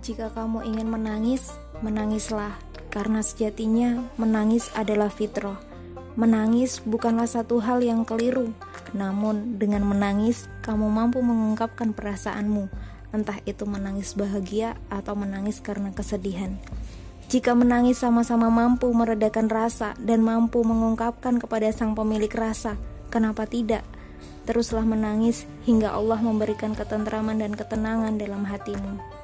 Jika kamu ingin menangis, menangislah, karena sejatinya menangis adalah fitrah. Menangis bukanlah satu hal yang keliru, namun dengan menangis kamu mampu mengungkapkan perasaanmu, entah itu menangis bahagia atau menangis karena kesedihan. Jika menangis sama-sama mampu meredakan rasa dan mampu mengungkapkan kepada sang pemilik rasa, kenapa tidak? Teruslah menangis hingga Allah memberikan ketentraman dan ketenangan dalam hatimu.